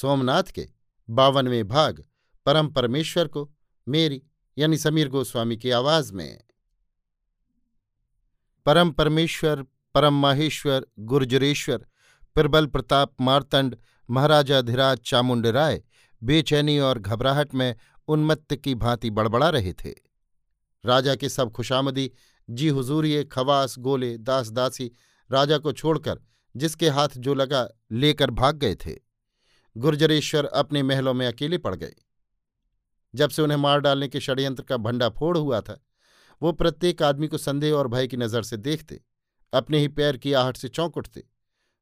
सोमनाथ के बावनवें भाग परम परमेश्वर को, मेरी, यानी समीर गोस्वामी की आवाज़ में। परम परमेश्वर, परम माहेश्वर, गुर्जरेश्वर, प्रबल प्रताप मारतंड, महाराजा धीराज चामुंड राय, बेचैनी और घबराहट में उन्मत्त की भांति बड़बड़ा रहे थे। राजा के सब खुशामदी, जी हुजूरिये, खवास, गोले, दास दासी, राजा को छोड़कर जिसके हाथ जो लगा, लेकर भाग गए थे। गुर्जरेश्वर अपने महलों में अकेले पड़ गए। जब से उन्हें मार डालने के षड्यंत्र का भंडा फोड़ हुआ था, वो प्रत्येक आदमी को संदेह और भय की नज़र से देखते, अपने ही पैर की आहट से चौंक उठते।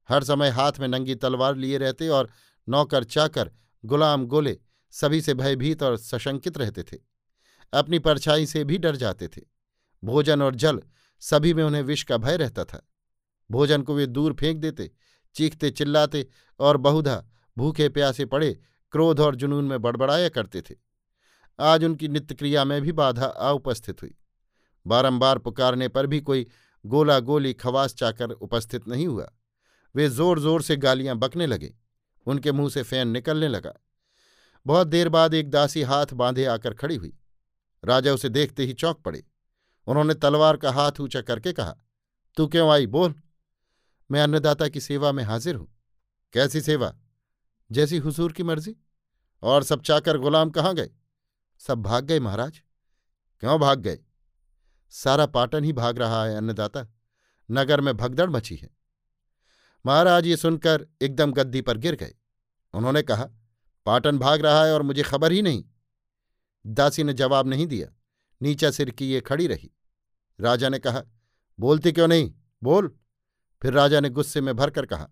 हर समय हाथ में नंगी तलवार लिए रहते और नौकर चाकर, गुलाम गोले सभी से भयभीत और सशंकित रहते थे। अपनी परछाई से भी डर जाते थे। भोजन और जल सभी में उन्हें विष का भय रहता था। भोजन को वे दूर फेंक देते, चीखते, चिल्लाते और बहुधा भूखे प्यासे पड़े, क्रोध और जुनून में बड़बड़ाया करते थे। आज उनकी नित्यक्रिया में भी बाधा उपस्थित हुई। बारंबार पुकारने पर भी कोई गोला गोली खवास चाकर उपस्थित नहीं हुआ। वे ज़ोर ज़ोर से गालियाँ बकने लगे। उनके मुँह से फ़ैन निकलने लगा। बहुत देर बाद एक दासी हाथ बांधे आकर खड़ी हुई। राजा उसे देखते ही चौंक पड़े। उन्होंने तलवार का हाथ ऊँचा करके कहा, तू क्यों आई? बोल। मैं अन्नदाता की सेवा में हाजिर हूँ। कैसी सेवा? जैसी हुजूर की मर्ज़ी। और सब चाकर गुलाम कहाँ गए? सब भाग गए महाराज। क्यों भाग गए? सारा पाटन ही भाग रहा है अन्नदाता। नगर में भगदड़ मची है। महाराज, ये सुनकर एकदम गद्दी पर गिर गए। उन्होंने कहा, पाटन भाग रहा है और मुझे खबर ही नहीं। दासी ने जवाब नहीं दिया। नीचा सिर की ये खड़ी रही। राजा ने कहा, बोलती क्यों नहीं? बोल। फिर राजा ने गुस्से में भरकर कहा,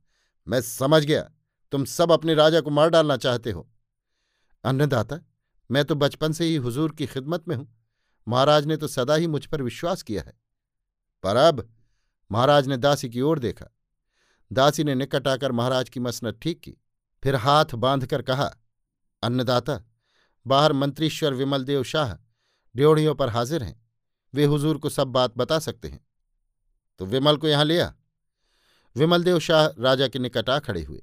मैं समझ गया। तुम सब अपने राजा को मार डालना चाहते हो। अन्नदाता, मैं तो बचपन से ही हुजूर की खिदमत में हूँ। महाराज ने तो सदा ही मुझ पर विश्वास किया है। पर अब महाराज ने दासी की ओर देखा। दासी ने निकट आकर महाराज की मसनत ठीक की। फिर हाथ बांधकर कहा, अन्नदाता, बाहर मंत्रीश्वर विमलदेव शाह ड्योढ़ियों पर हाजिर हैं। वे हुजूर को सब बात बता सकते हैं। तो विमल को यहाँ लिया विमलदेव शाह राजा के निकट आ खड़े हुए।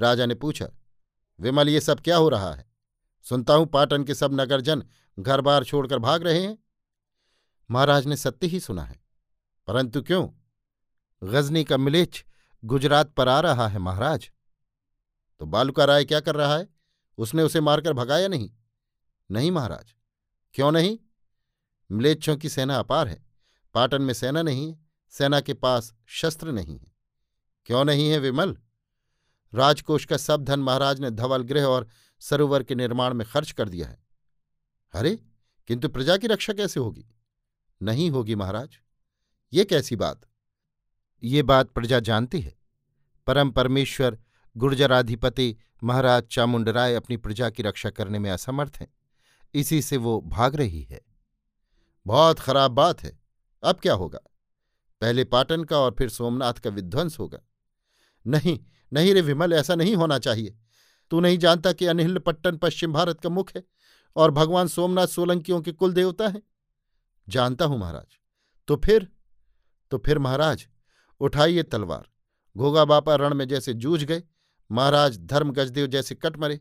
राजा ने पूछा, विमल, ये सब क्या हो रहा है? सुनता हूँ पाटन के सब नगरजन घर बार छोड़कर भाग रहे हैं? महाराज ने सत्य ही सुना है। परंतु क्यों? गजनी का मिलेच गुजरात पर आ रहा है महाराज। तो बालुका राय क्या कर रहा है? उसने उसे मारकर भगाया नहीं? नहीं महाराज। क्यों नहीं? मिलेच्छों की सेना अपार है। पाटन में सेना नहीं है, सेना के पास शस्त्र नहीं है। क्यों नहीं है विमल? राजकोष का सब धन महाराज ने धवल गृह और सरोवर के निर्माण में खर्च कर दिया है। अरे, किंतु प्रजा की रक्षा कैसे होगी? नहीं होगी महाराज। ये कैसी बात? ये बात प्रजा जानती है। परम परमेश्वर, गुर्जराधिपति महाराज चामुंडराय अपनी प्रजा की रक्षा करने में असमर्थ हैं। इसी से वो भाग रही है। बहुत खराब बात है। अब क्या होगा? पहले पाटन का और फिर सोमनाथ का विध्वंस होगा। नहीं नहीं रे विमल, ऐसा नहीं होना चाहिए। तू नहीं जानता कि अनिहिल पट्टन पश्चिम भारत का मुख है और भगवान सोमनाथ सोलंकियों के कुल देवता हैं? जानता हूँ महाराज। तो फिर? तो फिर महाराज, उठाइए तलवार। घोगा बापा रण में जैसे जूझ गए, महाराज धर्म गजदेव जैसे कट मरे।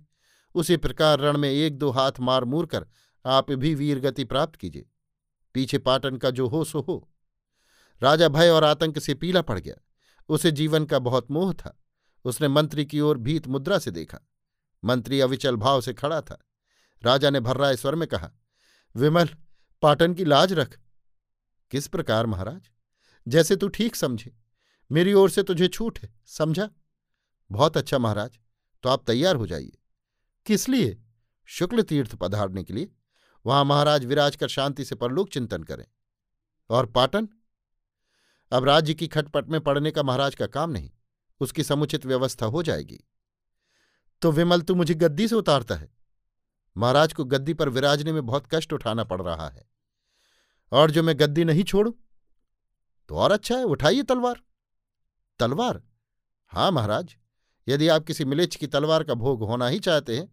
उसी प्रकार रण में एक दो हाथ मार मूर कर आप भी वीर गति प्राप्त कीजिए। पीछे पाटन का जो हो, सो हो। राजा भय और आतंक से पीला पड़ गया। उसे जीवन का बहुत मोह था। उसने मंत्री की ओर भीत मुद्रा से देखा। मंत्री अविचल भाव से खड़ा था। राजा ने भर्राए स्वर में कहा, विमल, पाटन की लाज रख। किस प्रकार, महाराज? जैसे तू ठीक समझे। मेरी ओर से तुझे छूट है। समझा? बहुत अच्छा महाराज। तो आप तैयार हो जाइए। किस लिए? शुक्ल तीर्थ पधारने के लिए। वहाँ, महाराज, विराज कर शांति से परलोक चिंतन करें। और पाटन? अब राज्य की खटपट में पड़ने का महाराज का काम नहीं। उसकी समुचित व्यवस्था हो जाएगी। तो विमल, तू मुझे गद्दी से उतारता है। महाराज को गद्दी पर विराजने में बहुत कष्ट उठाना पड़ रहा है। और जो मैं गद्दी नहीं छोड़ू तो और अच्छा है, उठाइए तलवार। तलवार? हाँ महाराज, यदि आप किसी मिलेच की तलवार का भोग होना ही चाहते हैं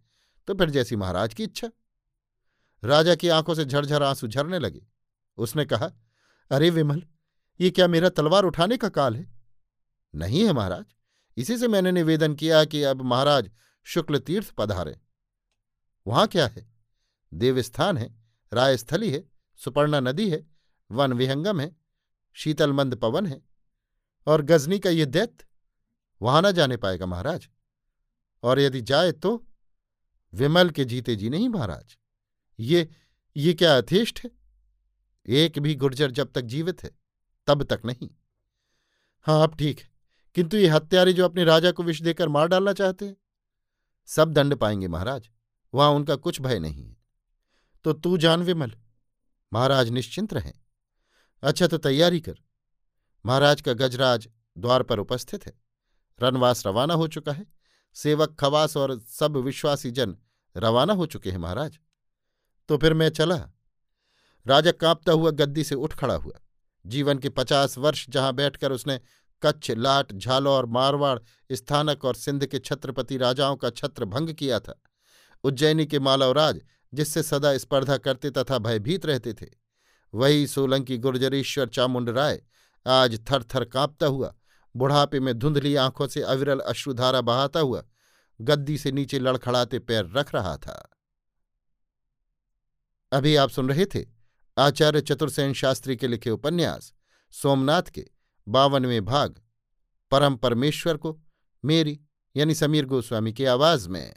तो फिर जैसी महाराज की इच्छा। राजा की आँखों से झरझर आँसू झरने लगे। उसने कहा, अरे विमल, ये क्या मेरा तलवार उठाने का काल है? नहीं है महाराज इसी से मैंने निवेदन किया कि अब महाराज शुक्ल तीर्थ पधारे। वहाँ क्या है? देवस्थान है, रायस्थली है, सुपर्णा नदी है, वन विहंगम है, शीतलमंद पवन है, और गजनी का ये दैत्य? वहाँ ना जाने पाएगा महाराज। और यदि जाए तो? विमल के जीते जी नहीं महाराज। ये ये क्या अथेष्ट है? एक भी गुर्जर जब तक जीवित है, तब तक नहीं। हाँ अब ठीक है। किंतु ये हत्यारे जो अपने राजा को विष देकर मार डालना चाहते हैं? सब दंड पाएँगे महाराज, वहाँ उनका कुछ भय नहीं है। तो तू जान विमल, महाराज निश्चिंत रहें। अच्छा तो तैयारी कर। महाराज का गजराज द्वार पर उपस्थित है। रनवास रवाना हो चुका है। सेवक खवास और सब विश्वासी जन रवाना हो चुके हैं महाराज। तो फिर मैं चला। राजा कांपता हुआ गद्दी से उठ खड़ा हुआ। जीवन के पचास वर्ष जहाँ बैठकर उसने कच्छ, लाट, झालौर, मारवाड़, स्थानक और सिंध के छत्रपति राजाओं का छत्र भंग किया था। उज्जैनी के मालवराज जिससे सदा स्पर्धा करते तथा भयभीत रहते थे। वही सोलंकी गुर्जरेश्वर चामुंड राय, आज थर थर कांपता हुआ, बुढ़ापे में धुंधली आँखों से अविरल अश्रुधारा बहाता हुआ, गद्दी से नीचे लड़खड़ाते पैर रख रहा था। अभी आप सुन रहे थे आचार्य चतुर्सेन शास्त्री के लिखे उपन्यास, सोमनाथ के बावनवें भाग परम परमेश्वर को मेरी यानी समीर गोस्वामी की आवाज़ में।